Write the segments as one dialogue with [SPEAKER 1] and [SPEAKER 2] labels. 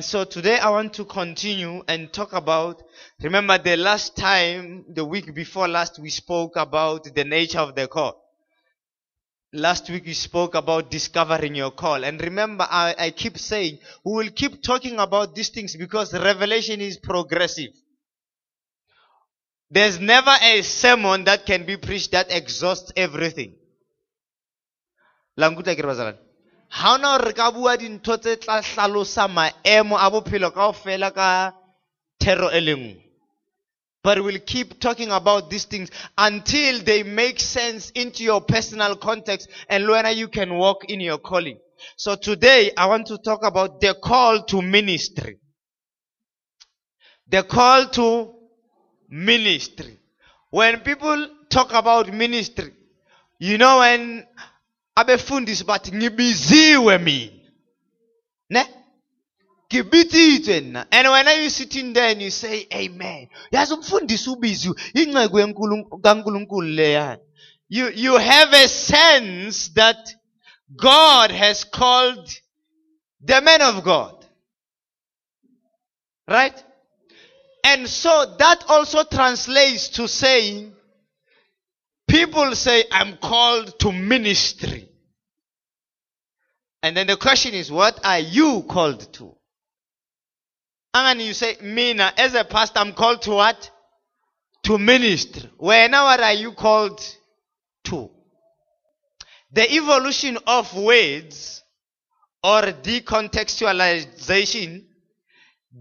[SPEAKER 1] And so today I want to continue and talk about, remember the last time, the week before last, we spoke about the nature of the call. Last week we spoke about discovering your call. And remember, I, I keep saying, we will keep talking about these things because revelation is progressive. There's never a sermon that can be preached that exhausts everything. Languta. Ha re ka bua dintho tse tla hlalosa maemo a bophelo kaofela ka thero e le nngwe. But we'll keep talking about these things until they make sense into your personal context and when you can walk in your calling. So today I want to talk about the call to ministry. The call to ministry. When people talk about ministry, you know when abefundisi bathi ngibiziwe mina. Ne? ngibithithwe nna and when are you sitting there and you say amen. Yazi umfundisi ubiziwe. Inceku kankulunkulu leyana you, you have a sense that god has called the man of god. Right? And so that also translates to saying people say i'm called to ministry and then the question is what are you called to and you say, Mina, as a pastor, I'm called to what? To ministry. Whenever what are you called to? The evolution of words or decontextualization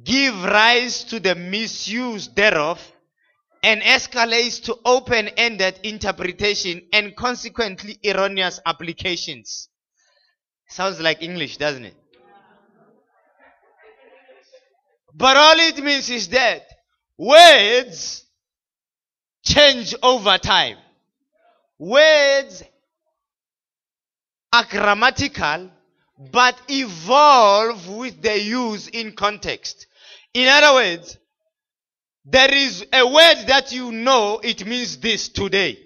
[SPEAKER 1] give rise to the misuse thereof and escalates to open-ended interpretation and consequently erroneous applications. Sounds like English, doesn't it? But all it means is that words change over time. Words are grammatical but evolve with the use in context. In other words, there is a word that you know it means this today.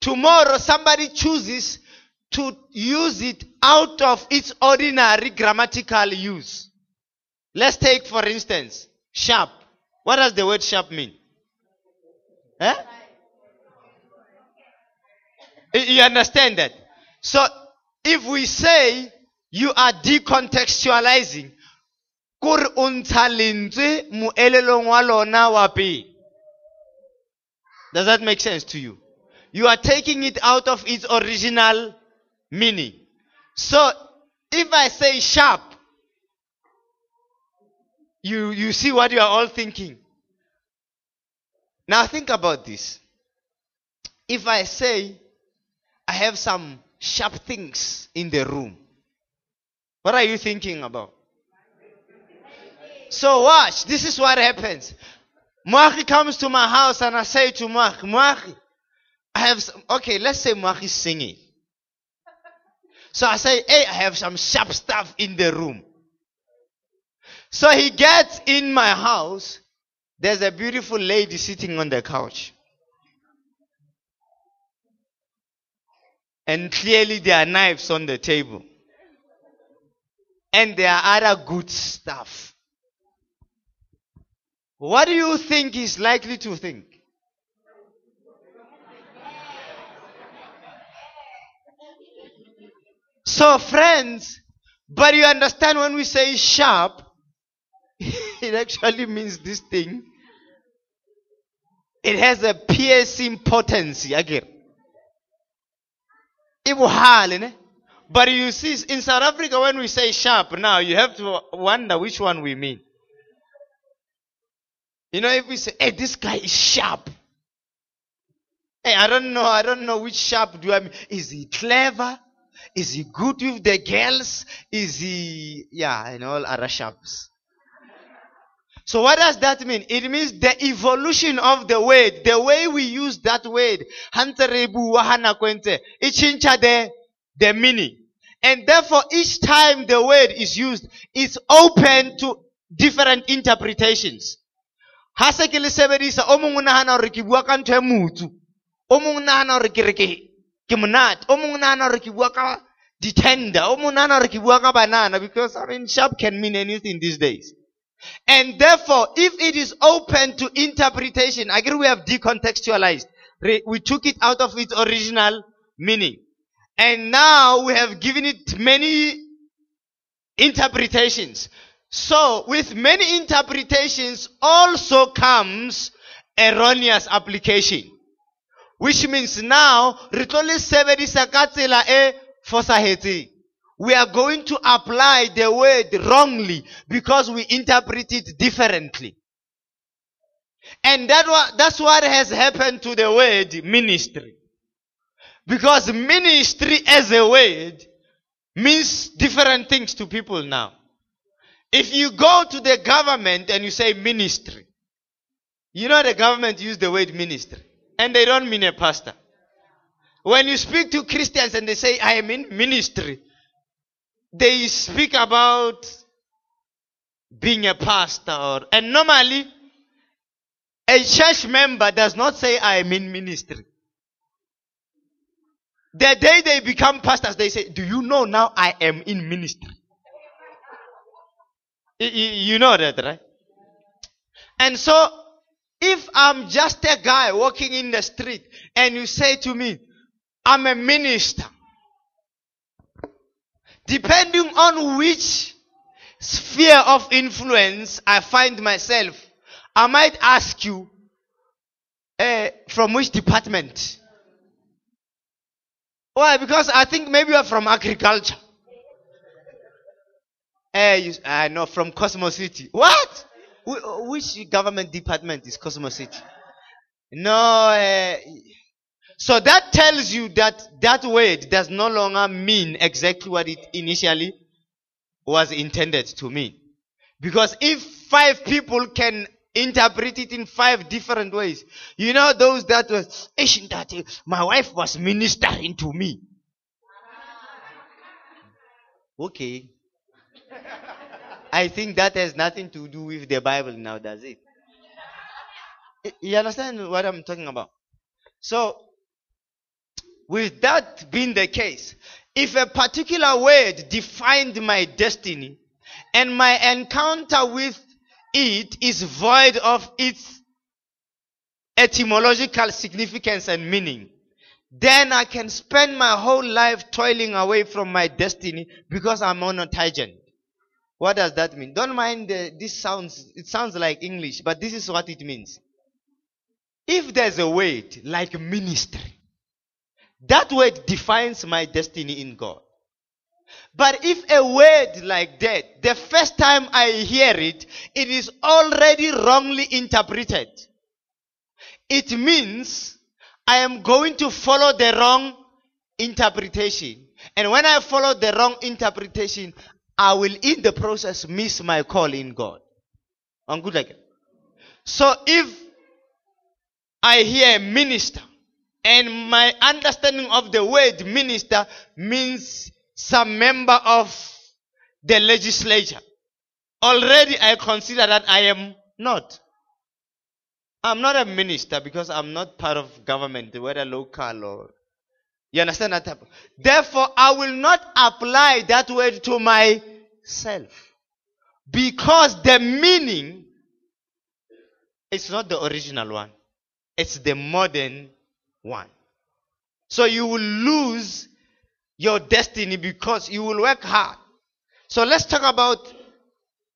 [SPEAKER 1] Tomorrow somebody chooses to use it out of its ordinary grammatical use. Let's take, for instance, sharp. What does the word sharp mean? Eh? You understand that? So, if we say you are decontextualizing, kore o ntsha lentswe. Does that make sense to you? You are taking it out of its original meaning. So, if I say sharp, you, you see what you are all thinking. Now think about this. If I say, I have some sharp things in the room, what are you thinking about? So watch, this is what happens. Muachi comes to my house and I say to Muachi, Muachi, I have some, okay, let's say Muachi is singing. So I say, hey, I have some sharp stuff in the room. So he gets in my house. There's a beautiful lady sitting on the couch. And clearly there are knives on the table. And there are other good stuff. What do you think he's likely to think? So, friends, but you understand when we say sharp, it actually means this thing. It has a piercing potency again. Ibuhale, ne? But you see, in South Africa, when we say sharp now, you have to wonder which one we mean. You know, if we say, hey, this guy is sharp. Hey, I don't know, I don't know which sharp do I mean. Is he clever? Is he good with the girls? Is he, yeah, and all other sharps. So what does that mean? It means the evolution of the word, the way we use that word, it changes the, the meaning. And therefore, each time the word is used, it's open to different interpretations. Ha sebedisa, o mong o nahana hore ke bua ka ntho e motsu. O mong o nahana ke re ke ke monate. O mong o nahana hore ke bua ka Ditender. O monana re ke bua ka banana because I mean sharp can mean anything these days. And therefore, if it is open to interpretation, I agree we have decontextualized. We took it out of its original meaning. And now we have given it many interpretations. So, with many interpretations also comes erroneous application. Which means now, e. We are going to apply the word wrongly because we interpret it differently. And that that's what has happened to the word ministry. Because ministry as a word means different things to people now. If you go to the government and you say ministry, you know the government use the word ministry. And they don't mean a pastor. When you speak to Christians and they say, I am in ministry, they speak about being a pastor. Or, and normally, a church member does not say, I am in ministry. The day they become pastors, they say, Do you know now I am in ministry? You know that, right? And so, if I'm just a guy walking in the street and you say to me, I'm a minister, depending on which sphere of influence I find myself, I might ask you, eh, from which department? Why? Because I think maybe you are from agriculture. Eh, you, I know from Cosmos City. What? Wh- Which government department is Cosmos City? No. eh, so that tells you that that word does no longer mean exactly what it initially was intended to mean. Because if five people can interpret it in five different ways, you know those that was, "Eish, that my wife was ministering to me. Okay. I think that has nothing to do with the Bible now, does it? You understand what I'm talking about? So, with that being the case, if a particular word defined my destiny and my encounter with it is void of its etymological significance and meaning, then I can spend my whole life toiling away from my destiny because I'm on a tangent. What does that mean? Don't mind the, this sounds, it sounds like English, but this is what it means. If there's a word like ministry, that word defines my destiny in God. But if a word like that, the first time I hear it, it is already wrongly interpreted. It means I am going to follow the wrong interpretation. And when I follow the wrong interpretation, I will in the process miss my call in God. On good like So if I hear minister and my understanding of the word minister means some member of the legislature, already I consider that I am not. I'm not a minister because I'm not part of government, whether local or. You understand that? type Therefore, I will not apply that word to myself. Because the meaning is not the original one, it's the modern one. So you will lose your destiny because you will work hard. So let's talk about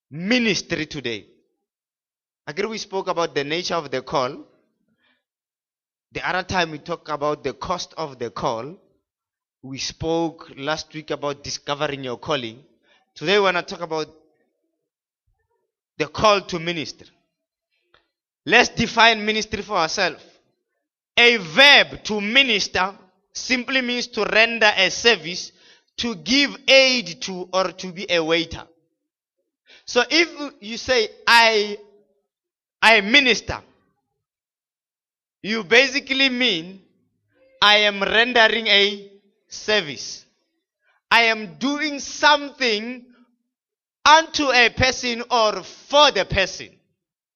[SPEAKER 1] ministry today. I agree we spoke about the nature of the call. The other time we talked about the cost of the call. We spoke last week about discovering your calling. Today we want to talk about the call to ministry. Let's define ministry for ourselves. A verb to minister simply means to render a service, to give aid to, or to be a waiter. So if you say, I, I minister, you basically mean, I am rendering a service. I am doing something unto a person or for the person.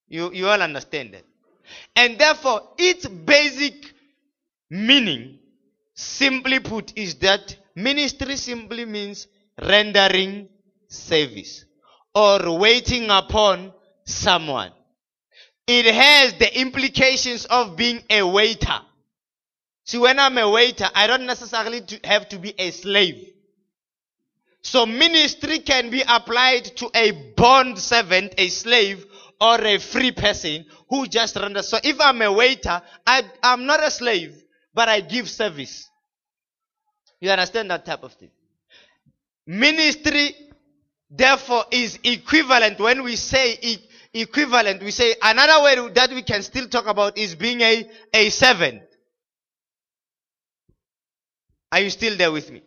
[SPEAKER 1] You, you all understand that. And therefore, its basic meaning, simply put, is that Ministry simply means rendering service or waiting upon someone. It has the implications of being a waiter. See, when I'm a waiter, I don't necessarily have to be a slave. So ministry can be applied to a bond servant, a slave, or a free person who just renders. So if I'm a waiter, I, I'm not a slave, but I give service. You understand that type of thing? Ministry, therefore, is equivalent. When we say e- equivalent, we say another way that we can still talk about is being a, a servant. Are you still there with me?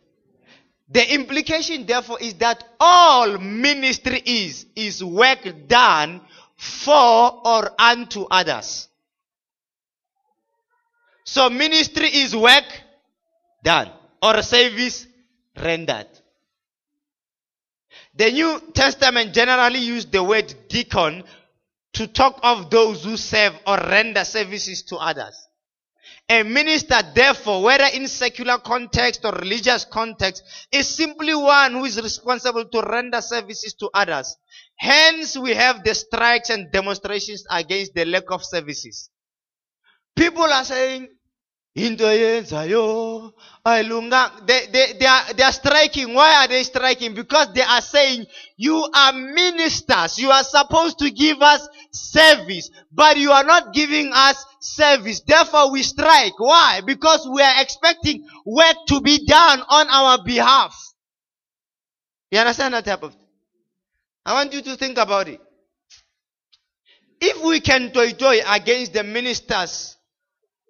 [SPEAKER 1] The implication, therefore, is that all ministry is, is work done for or unto others. So ministry is work done or service rendered. The New Testament generally used the word deacon to talk of those who serve or render services to others. A minister, therefore, whether in secular context or religious context, is simply one who is responsible to render services to others. Hence, we have the strikes and demonstrations against the lack of services. People are saying, into yenzayo ayilunga they, they, they, are, they are striking. Why are they striking? Because they are saying you are ministers. You are supposed to give us service but you are not giving us service. Therefore we strike. Why? Because we are expecting work to be done on our behalf. You understand that type of thing? I want you to think about it. If we can toy toy against the ministers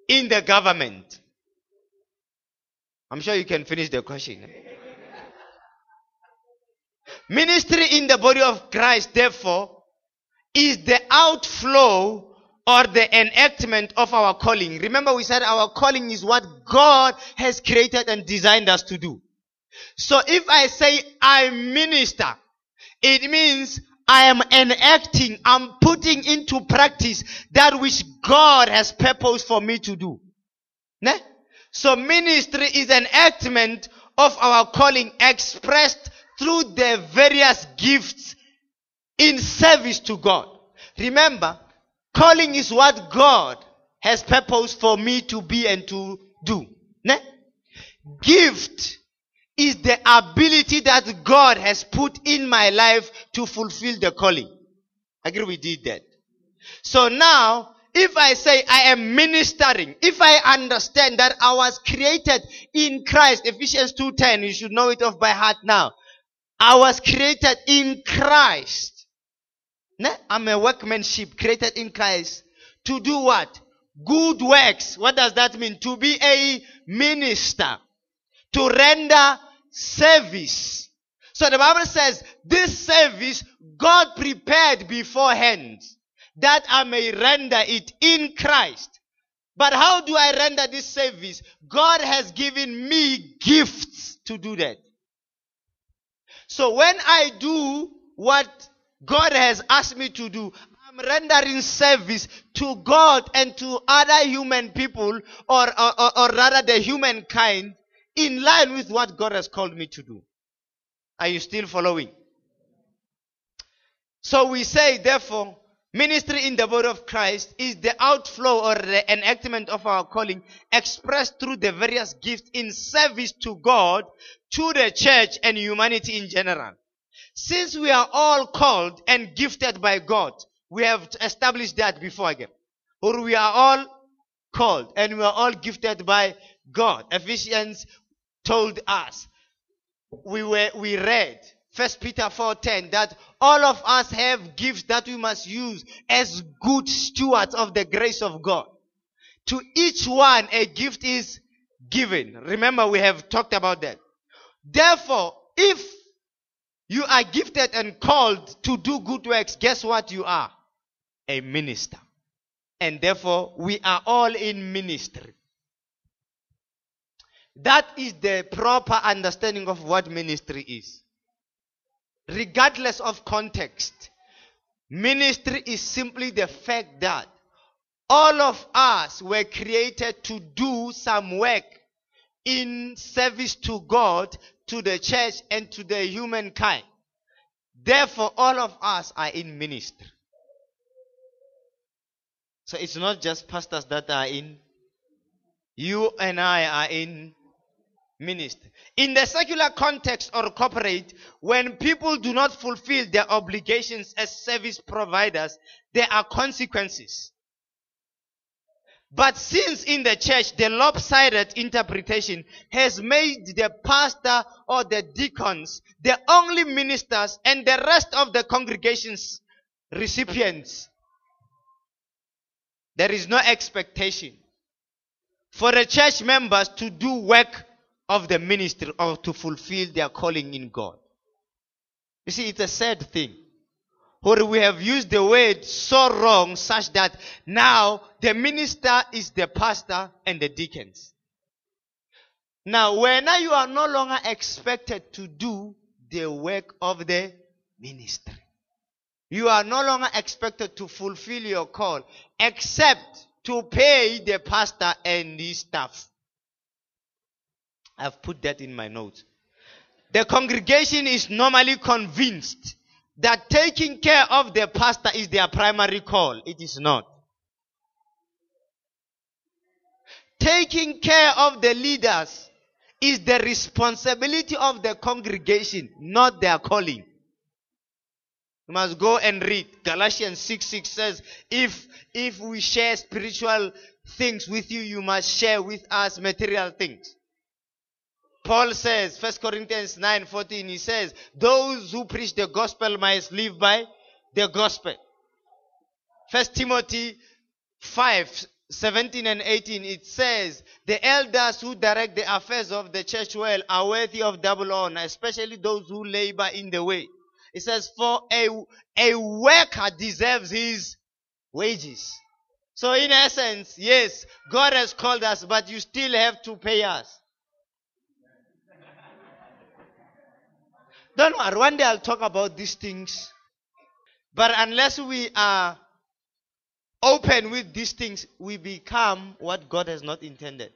[SPEAKER 1] in the government? I'm sure you can finish the question. Ministry in the body of Christ, therefore, is the outflow or the enactment of our calling. Remember, we said our calling is what God has created and designed us to do. So if I say I minister, it means I am enacting, I'm putting into practice that which God has purposed for me to do. Ne? So ministry is an enactment of our calling expressed through the various gifts in service to God. Remember, calling is what God has purposed for me to be and to do. Ne? Gift is the ability that God has put in my life to fulfill the calling. I agree we did that. So now, if I say I am ministering, if I understand that I was created in Christ, Ephesians 2.10, you should know it off by heart now. I was created in Christ. I'm a workmanship created in Christ. To do what? Good works. What does that mean? To be a minister. To render service. So the Bible says, this service God prepared beforehand that I may render it in Christ. But how do I render this service? God has given me gifts to do that. So when I do what God has asked me to do, I'm rendering service to God and to other human people or, or, or rather the humankind in line with what God has called me to do. Are you still following? So we say, therefore, ministry in the body of Christ is the outflow or the enactment of our calling expressed through the various gifts in service to God, to the church, and humanity in general. Since we are all called and gifted by God, we have established that before again. Or we are all called and we are all gifted by God. Ephesians told us. We were, we read First Peter 4:10 that all of us have gifts that we must use as good stewards of the grace of God. To each one a gift is given. Remember we have talked about that. Therefore, if you are gifted and called to do good works, guess what you are? A minister. And therefore, we are all in ministry. That is the proper understanding of what ministry is. Regardless of context, ministry is simply the fact that all of us were created to do some work in service to God, to the church, and to the humankind. Therefore, all of us are in ministry. So it's not just pastors that are in. You and I are in ministry. In the secular context or corporate, when people do not fulfill their obligations as service providers, there are consequences. But since in the church the lopsided interpretation has made the pastor or the deacons the only ministers and the rest of the congregation's recipients, there is no expectation for the church members to do work of the ministry or to fulfill their calling in God. You see, it's a sad thing. Or we have used the word so wrong such that now the minister is the pastor and the deacons. Now, when you are no longer expected to do the work of the ministry, you are no longer expected to fulfill your call except to pay the pastor and his staff. I've put that in my notes. The congregation is normally convinced that taking care of the pastor is their primary call. It is not. Taking care of the leaders is the responsibility of the congregation, not their calling. You must go and read. Galatians 6 6 says, if, if we share spiritual things with you, you must share with us material things. Paul says, 1 Corinthians 9 14, he says, Those who preach the gospel must live by the gospel. 1 Timothy 5 17 and 18, it says, The elders who direct the affairs of the church well are worthy of double honor, especially those who labor in the way. It says, For a, a worker deserves his wages. So, in essence, yes, God has called us, but you still have to pay us. Don't worry, one day I'll talk about these things. But unless we are open with these things, we become what God has not intended.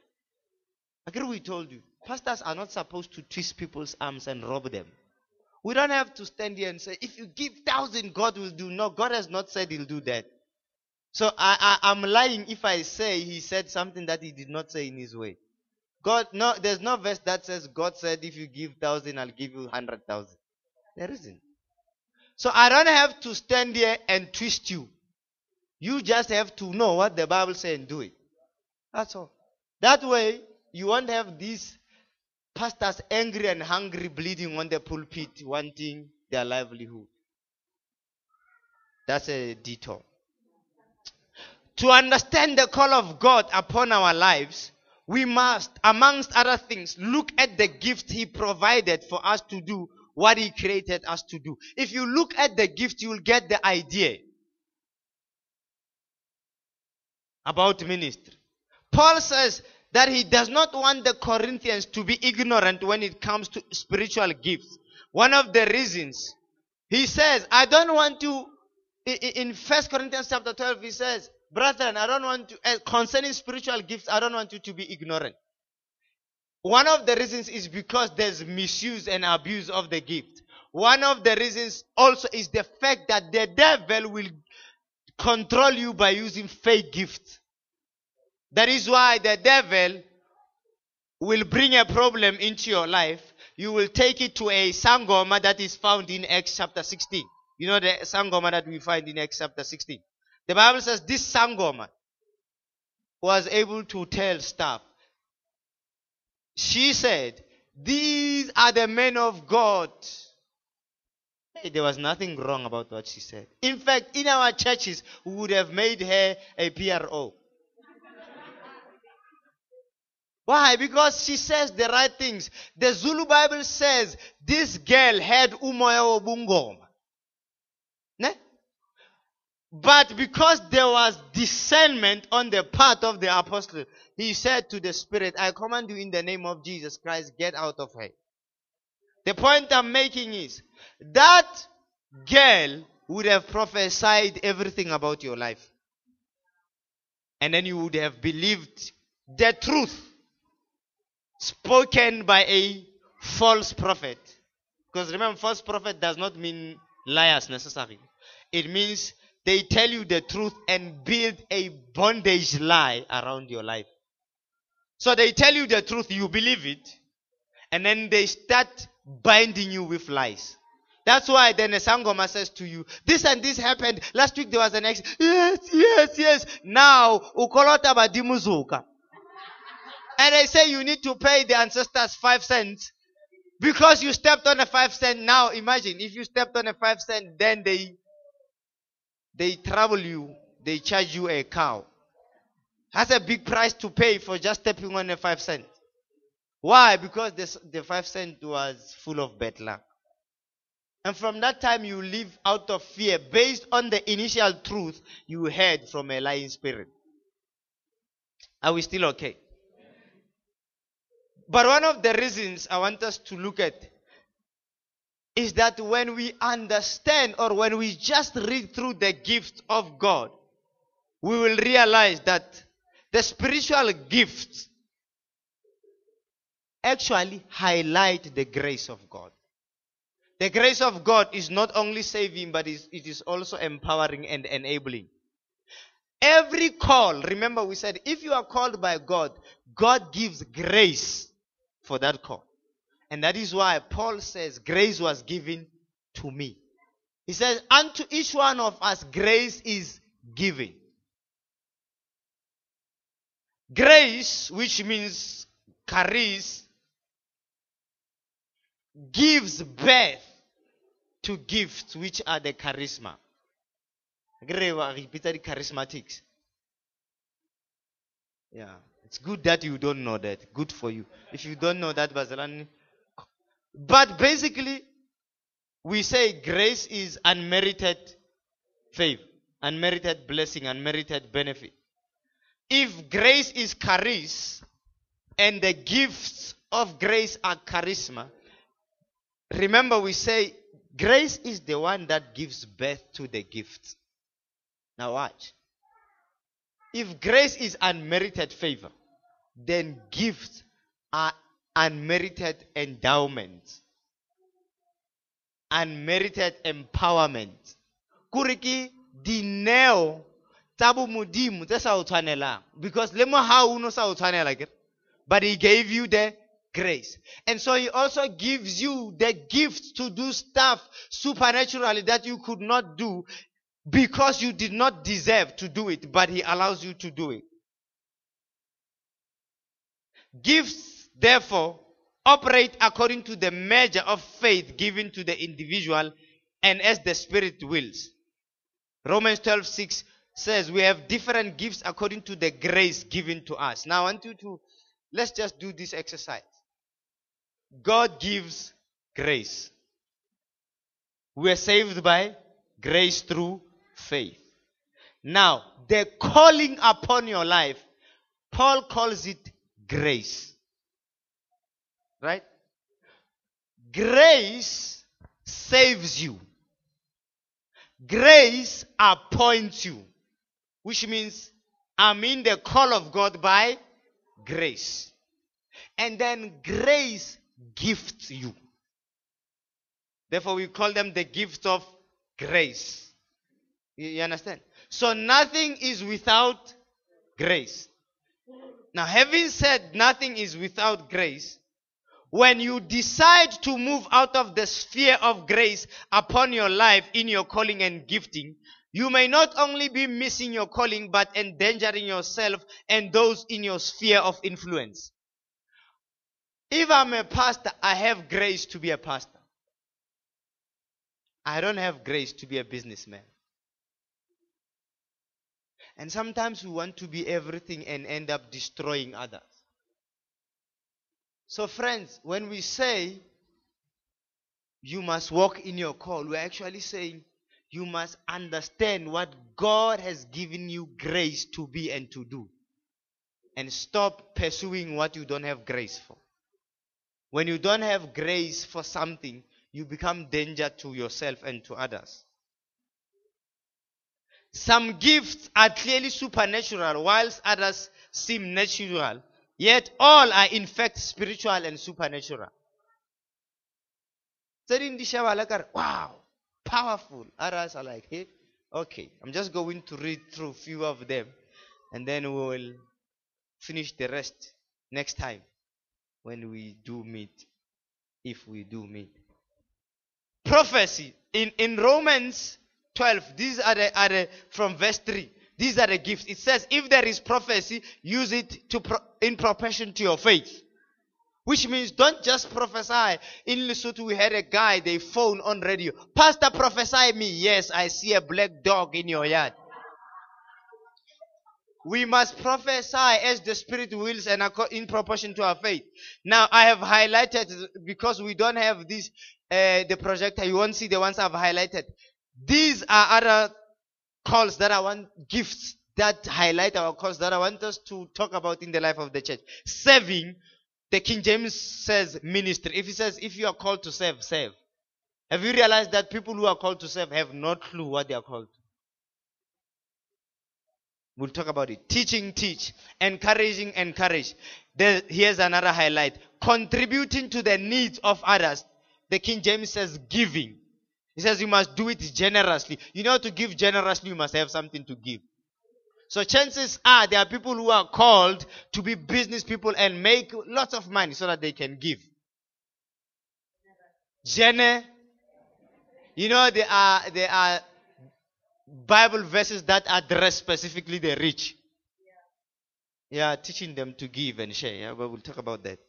[SPEAKER 1] Again, we told you, pastors are not supposed to twist people's arms and rob them. We don't have to stand here and say, if you give thousand, God will do. No, God has not said he'll do that. So I, I, I'm lying if I say he said something that he did not say in his way. God, no, there's no verse that says God said, if you give thousand, I'll give you hundred thousand. There isn't. So I don't have to stand here and twist you. You just have to know what the Bible says and do it. That's all. That way, you won't have these pastors angry and hungry, bleeding on the pulpit, wanting their livelihood. That's a detour. To understand the call of God upon our lives, we must, amongst other things, look at the gift He provided for us to do what He created us to do. If you look at the gift, you will get the idea about ministry. Paul says that he does not want the Corinthians to be ignorant when it comes to spiritual gifts. One of the reasons he says, I don't want to, in First Corinthians chapter 12, he says, Brethren, I don't want to, uh, concerning spiritual gifts, I don't want you to be ignorant. One of the reasons is because there's misuse and abuse of the gift. One of the reasons also is the fact that the devil will control you by using fake gifts. That is why the devil will bring a problem into your life. You will take it to a sangoma that is found in Acts chapter 16. You know the sangoma that we find in Acts chapter 16. The Bible says this Sangoma was able to tell stuff. She said, These are the men of God. There was nothing wrong about what she said. In fact, in our churches, we would have made her a PRO. Why? Because she says the right things. The Zulu Bible says this girl had umoya obungoma. But because there was discernment on the part of the apostle, he said to the spirit, I command you in the name of Jesus Christ, get out of her. The point I'm making is that girl would have prophesied everything about your life. And then you would have believed the truth. spoken by a false prophet. Because remember, false prophet does not mean liars necessarily. It means they tell you the truth and build a bondage lie around your life. So they tell you the truth, you believe it, and then they start binding you with lies. That's why then the Sangoma says to you, this and this happened. Last week there was an accident. Yes, yes, yes. Now, ukolota badimuzuka. And they say you need to pay the ancestors five cents because you stepped on a five cent. Now imagine if you stepped on a five cent, then they they trouble you, they charge you a cow. That's a big price to pay for just stepping on a five cent. Why? Because this, the five cent was full of bad luck. And from that time, you live out of fear based on the initial truth you heard from a lying spirit. Are we still okay? But one of the reasons I want us to look at is that when we understand or when we just read through the gift of God, we will realize that the spiritual gifts actually highlight the grace of God. The grace of God is not only saving, but it is also empowering and enabling. Every call, remember we said, if you are called by God, God gives grace for that call. And that is why Paul says, grace was given to me. He says, unto each one of us, grace is given. Grace, which means charis, gives birth to gifts which are the charisma. Repeat the charismatics. Yeah. It's good that you don't know that. Good for you. If you don't know that, Bazelani. But basically, we say grace is unmerited favor, unmerited blessing, unmerited benefit. If grace is charis and the gifts of grace are charisma, remember we say grace is the one that gives birth to the gifts. Now watch. If grace is unmerited favor, then gifts are unmerited endowment unmerited empowerment. Kore ke dineo tsa bomodimo tse sa because le mo ga uno sa o ke but he gave you the grace. And so he also gives you the gift to do stuff supernaturally that you could not do because you did not deserve to do it but he allows you to do it. Gifts, therefore, operate according to the measure of faith given to the individual and as the Spirit wills. Romans 12 6 says we have different gifts according to the grace given to us. Now, I want you to let's just do this exercise. God gives grace. We are saved by grace through faith. Now, the calling upon your life, Paul calls it grace. Right? Grace saves you. Grace appoints you. Which means I'm in the call of God by grace. And then grace gifts you. Therefore, we call them the gift of grace. You understand? So nothing is without grace. Now, having said nothing is without grace, when you decide to move out of the sphere of grace upon your life in your calling and gifting, you may not only be missing your calling, but endangering yourself and those in your sphere of influence. If I'm a pastor, I have grace to be a pastor. I don't have grace to be a businessman. And sometimes we want to be everything and end up destroying others. So, friends, when we say you must walk in your call, we're actually saying you must understand what God has given you grace to be and to do. And stop pursuing what you don't have grace for. When you don't have grace for something, you become danger to yourself and to others. Some gifts are clearly supernatural, whilst others seem natural Yet all are in fact spiritual and supernatural. Wow, powerful. Others are like, hey, okay, I'm just going to read through a few of them and then we will finish the rest next time when we do meet. If we do meet. Prophecy in, in Romans 12, these are the, are the from verse 3. These are the gifts. It says, if there is prophecy, use it to pro- in proportion to your faith. Which means don't just prophesy. In Lesotho, we had a guy, they phone on radio. Pastor, prophesy me. Yes, I see a black dog in your yard. We must prophesy as the Spirit wills and in proportion to our faith. Now, I have highlighted because we don't have this, uh, the projector. You won't see the ones I've highlighted. These are other calls that I want, gifts that highlight our calls that I want us to talk about in the life of the church. Serving, the King James says ministry. If he says, if you are called to serve, serve. Have you realized that people who are called to serve have no clue what they are called to? We'll talk about it. Teaching, teach. Encouraging, encourage. There, here's another highlight. Contributing to the needs of others. The King James says giving. He says you must do it generously. You know, to give generously, you must have something to give. So chances are there are people who are called to be business people and make lots of money so that they can give. Gene, you know, there are there are Bible verses that address specifically the rich. Yeah, teaching them to give and share. Yeah, but we'll talk about that.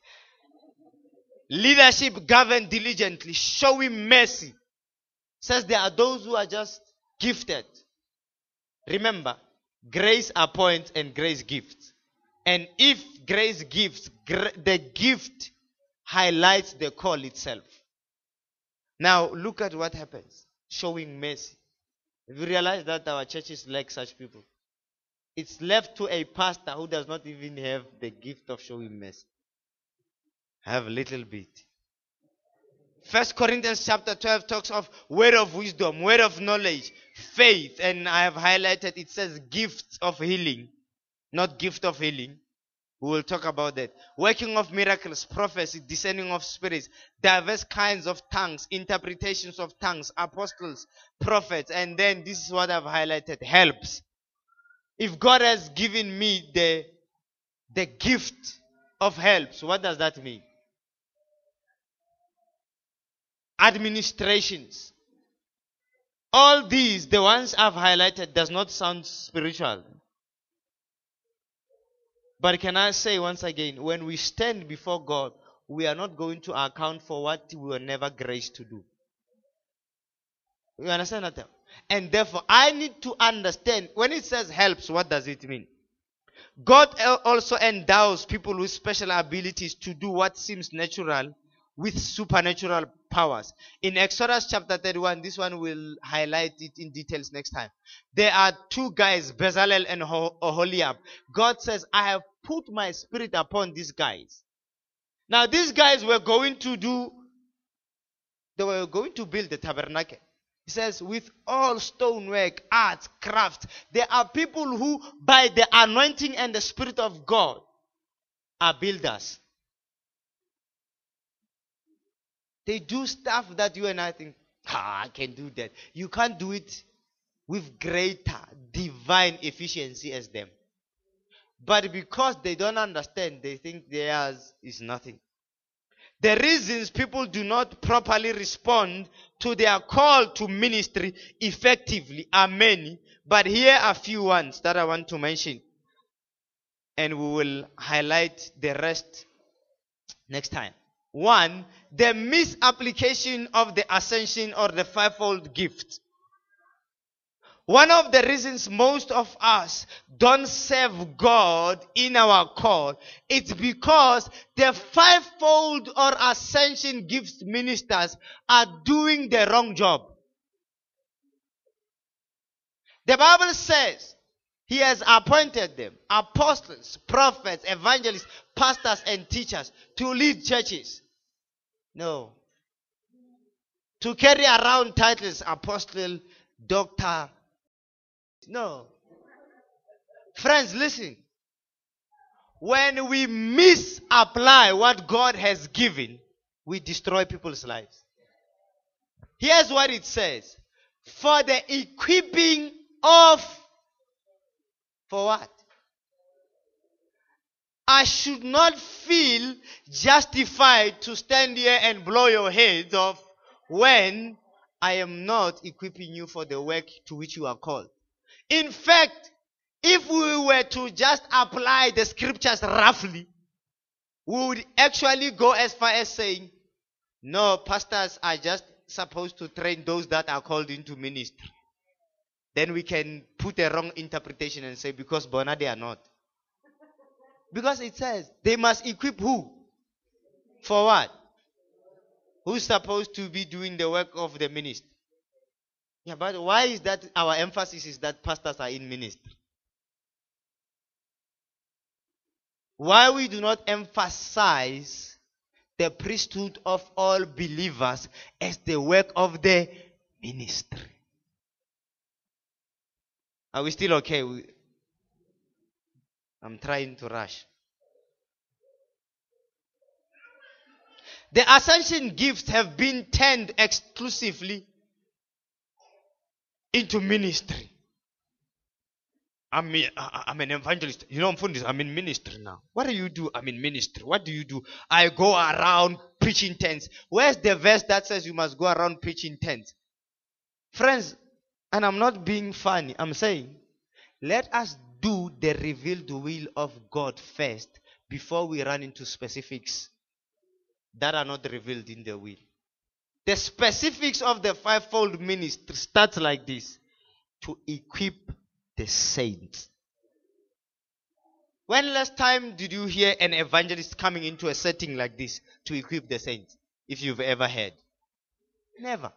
[SPEAKER 1] Leadership govern diligently, showing mercy, says there are those who are just gifted. Remember, grace appoints and grace gifts. And if grace gives, the gift highlights the call itself. Now, look at what happens showing mercy. We realize that our churches lack such people? It's left to a pastor who does not even have the gift of showing mercy. Have a little bit. First Corinthians chapter 12 talks of word of wisdom, word of knowledge, faith, and I have highlighted it says gifts of healing, not gift of healing. We will talk about that. Working of miracles, prophecy, discerning of spirits, diverse kinds of tongues, interpretations of tongues, apostles, prophets, and then this is what I've highlighted helps. If God has given me the, the gift of helps, what does that mean? Administrations. All these, the ones I've highlighted, does not sound spiritual. But can I say once again, when we stand before God, we are not going to account for what we were never graced to do. You understand that? And therefore, I need to understand when it says helps, what does it mean? God also endows people with special abilities to do what seems natural with supernatural powers. In Exodus chapter 31, this one will highlight it in details next time. There are two guys, Bezalel and Oholiab. God says, I have put my spirit upon these guys. Now, these guys were going to do, they were going to build the tabernacle. He says, with all stonework, art, craft, there are people who, by the anointing and the Spirit of God, are builders. They do stuff that you and I think, ah, I can do that. You can't do it with greater divine efficiency as them. But because they don't understand, they think theirs is nothing. The reasons people do not properly respond to their call to ministry effectively are many, but here are a few ones that I want to mention. And we will highlight the rest next time. One, the misapplication of the ascension or the fivefold gift. One of the reasons most of us don't serve God in our call, it's because the fivefold or ascension gift ministers are doing the wrong job. The Bible says he has appointed them apostles, prophets, evangelists, pastors, and teachers to lead churches. No. To carry around titles, apostle, doctor. No. Friends, listen. when we misapply what God has given, we destroy people's lives. Here's what it says for the equipping of, for what? I should not feel justified to stand here and blow your heads off when I am not equipping you for the work to which you are called. In fact, if we were to just apply the scriptures roughly, we would actually go as far as saying, no, pastors are just supposed to train those that are called into ministry. Then we can put a wrong interpretation and say, because Bona they are not. Because it says they must equip who? For what? Who's supposed to be doing the work of the ministry? Yeah, but why is that our emphasis is that pastors are in ministry? Why we do not emphasize the priesthood of all believers as the work of the ministry? Are we still okay? I'm trying to rush. The ascension gifts have been turned exclusively into ministry. I'm, I'm an evangelist. You know, I'm this. I'm in ministry now. What do you do? I'm in ministry. What do you do? I go around preaching tents. Where's the verse that says you must go around preaching tents? Friends, and I'm not being funny. I'm saying, let us do the revealed will of God first before we run into specifics that are not revealed in the will. The specifics of the fivefold ministry starts like this to equip the saints. When last time did you hear an evangelist coming into a setting like this to equip the saints? If you've ever heard. Never.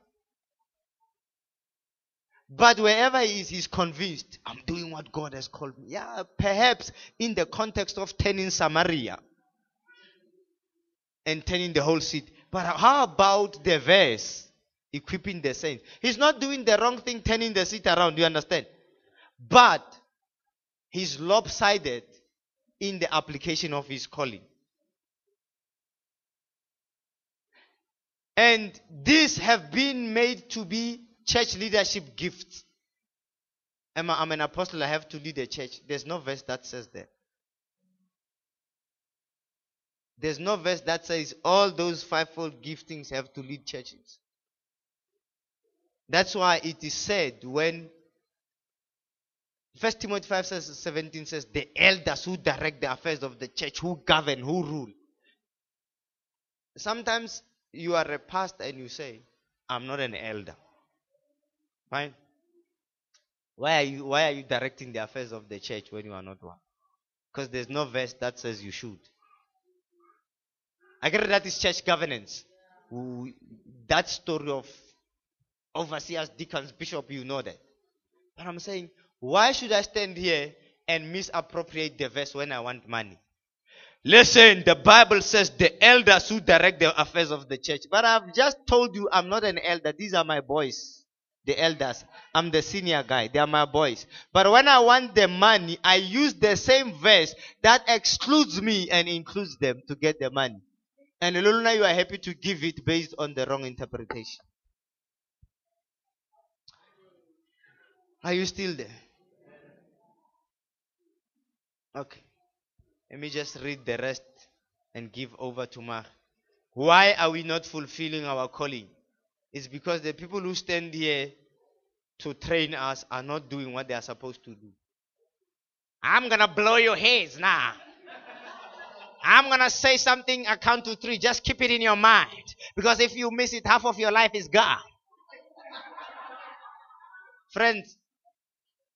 [SPEAKER 1] But wherever he is, he's convinced, I'm doing what God has called me. Yeah, perhaps in the context of turning Samaria and turning the whole city. But how about the verse? Equipping the saints. He's not doing the wrong thing, turning the seat around. You understand? But he's lopsided in the application of his calling. And these have been made to be church leadership gifts. I'm, I'm an apostle, I have to lead a church. There's no verse that says that. There's no verse that says all those fivefold giftings have to lead churches. That's why it is said when First Timothy 5 says 17 says the elders who direct the affairs of the church, who govern, who rule. Sometimes you are a pastor and you say, I'm not an elder. Fine. Why are you why are you directing the affairs of the church when you are not one? Because there's no verse that says you should. I get that is church governance. That story of overseers, deacons, bishop, you know that. But I'm saying, why should I stand here and misappropriate the verse when I want money? Listen, the Bible says the elders who direct the affairs of the church. But I've just told you I'm not an elder. These are my boys, the elders. I'm the senior guy. They are my boys. But when I want the money, I use the same verse that excludes me and includes them to get the money. And Luna, you are happy to give it based on the wrong interpretation. Are you still there? Okay. Let me just read the rest and give over to Mark. Why are we not fulfilling our calling? It's because the people who stand here to train us are not doing what they are supposed to do. I'm going to blow your heads now. I'm going to say something, I count to three. Just keep it in your mind. Because if you miss it, half of your life is gone. Friends,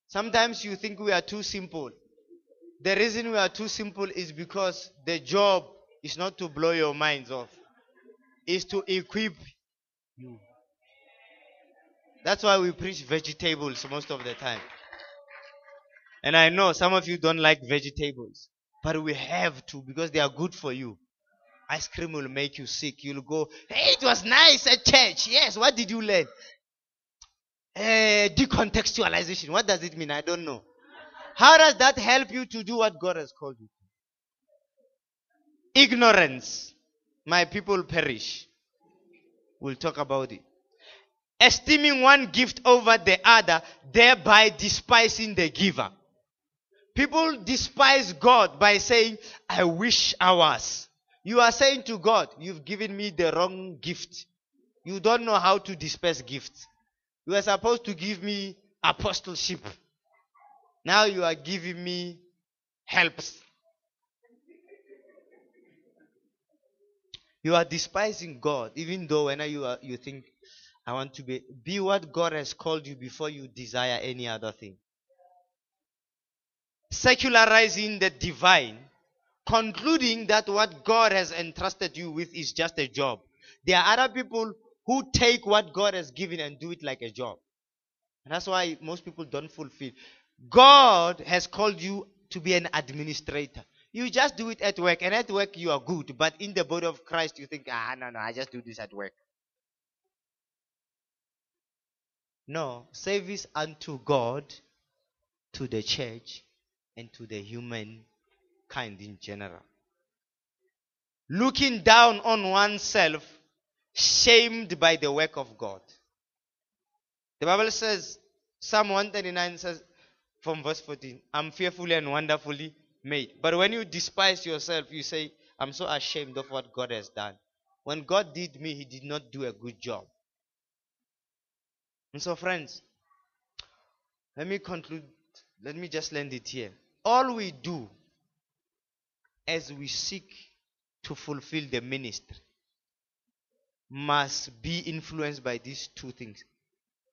[SPEAKER 1] sometimes you think we are too simple. The reason we are too simple is because the job is not to blow your minds off, it's to equip you. That's why we preach vegetables most of the time. And I know some of you don't like vegetables. But we have to because they are good for you. Ice cream will make you sick. You'll go, hey, it was nice at church. Yes, what did you learn? Uh, decontextualization. What does it mean? I don't know. How does that help you to do what God has called you ignorance, my people perish. We'll talk about it. Esteeming one gift over the other, thereby despising the giver. People despise God by saying, I wish I was. You are saying to God, You've given me the wrong gift. You don't know how to disperse gifts. You are supposed to give me apostleship. Now you are giving me helps. You are despising God, even though when you are, you think, I want to be be what God has called you before you desire any other thing. Secularizing the divine, concluding that what God has entrusted you with is just a job. There are other people who take what God has given and do it like a job. And that's why most people don't fulfill. God has called you to be an administrator. You just do it at work, and at work you are good, but in the body of Christ you think, ah, no, no, I just do this at work. No, service unto God, to the church, and to the human kind in general. Looking down on oneself, shamed by the work of God. The Bible says, Psalm 139 says, from verse 14, I'm fearfully and wonderfully made. But when you despise yourself, you say, I'm so ashamed of what God has done. When God did me, He did not do a good job. And so, friends, let me conclude. Let me just land it here. All we do as we seek to fulfill the ministry must be influenced by these two things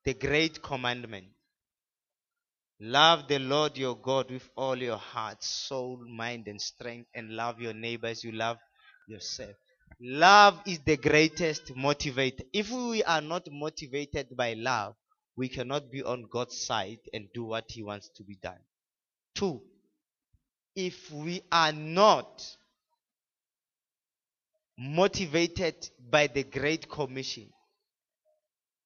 [SPEAKER 1] the great commandment Love the Lord your God with all your heart, soul, mind, and strength, and love your neighbor as you love yourself. Love is the greatest motivator. If we are not motivated by love, we cannot be on God's side and do what He wants to be done. Two, if we are not motivated by the Great Commission,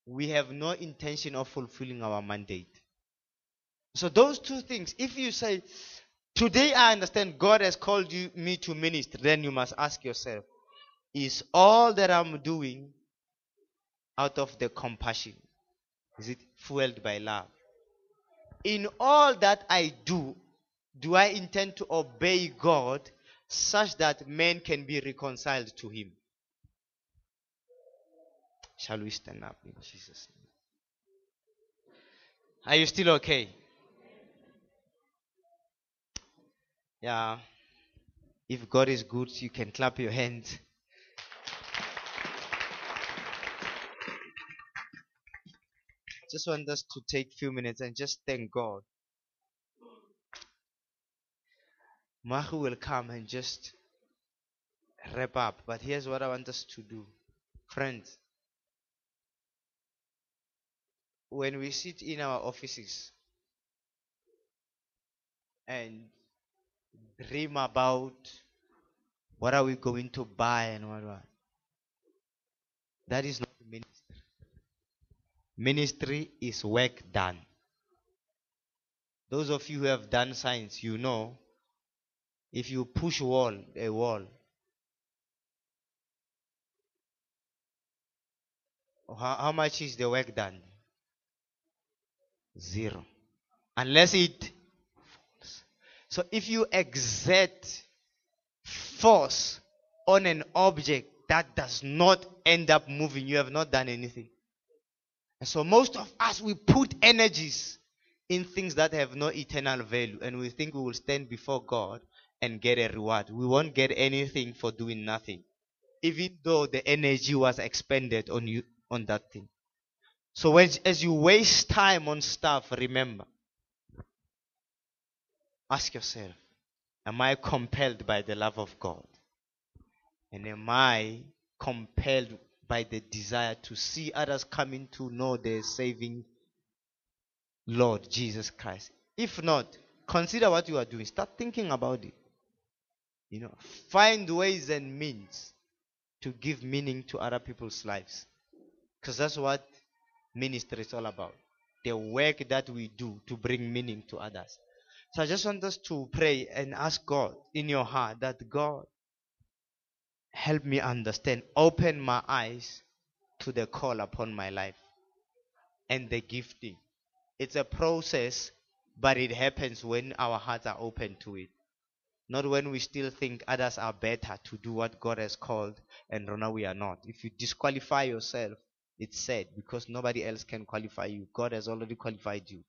[SPEAKER 1] we have no intention of fulfilling our mandate. So those two things, if you say, today I understand God has called you me to minister, then you must ask yourself, is all that I'm doing out of the compassion? Is it fueled by love? In all that I do, do I intend to obey God such that men can be reconciled to Him? Shall we stand up in Jesus' name? Are you still okay? Yeah. If God is good, you can clap your hands. Just want us to take a few minutes and just thank God. Mahu will come and just wrap up. But here's what I want us to do. Friends, when we sit in our offices and dream about what are we going to buy and what, what. That is not. Ministry is work done. Those of you who have done science, you know, if you push wall a wall, how, how much is the work done? Zero. Unless it falls. so if you exert force on an object that does not end up moving, you have not done anything. And so most of us, we put energies in things that have no eternal value and we think we will stand before God and get a reward. We won't get anything for doing nothing. Even though the energy was expended on you on that thing. So as, as you waste time on stuff, remember Ask yourself Am I compelled by the love of God? And am I compelled by the desire to see others coming to know the saving Lord Jesus Christ? If not, consider what you are doing. Start thinking about it. You know, find ways and means to give meaning to other people's lives. Because that's what ministry is all about. The work that we do to bring meaning to others. So I just want us to pray and ask God in your heart that God, help me understand. Open my eyes to the call upon my life and the gifting. It's a process, but it happens when our hearts are open to it. Not when we still think others are better to do what God has called and now we are not. If you disqualify yourself, it's sad because nobody else can qualify you. God has already qualified you.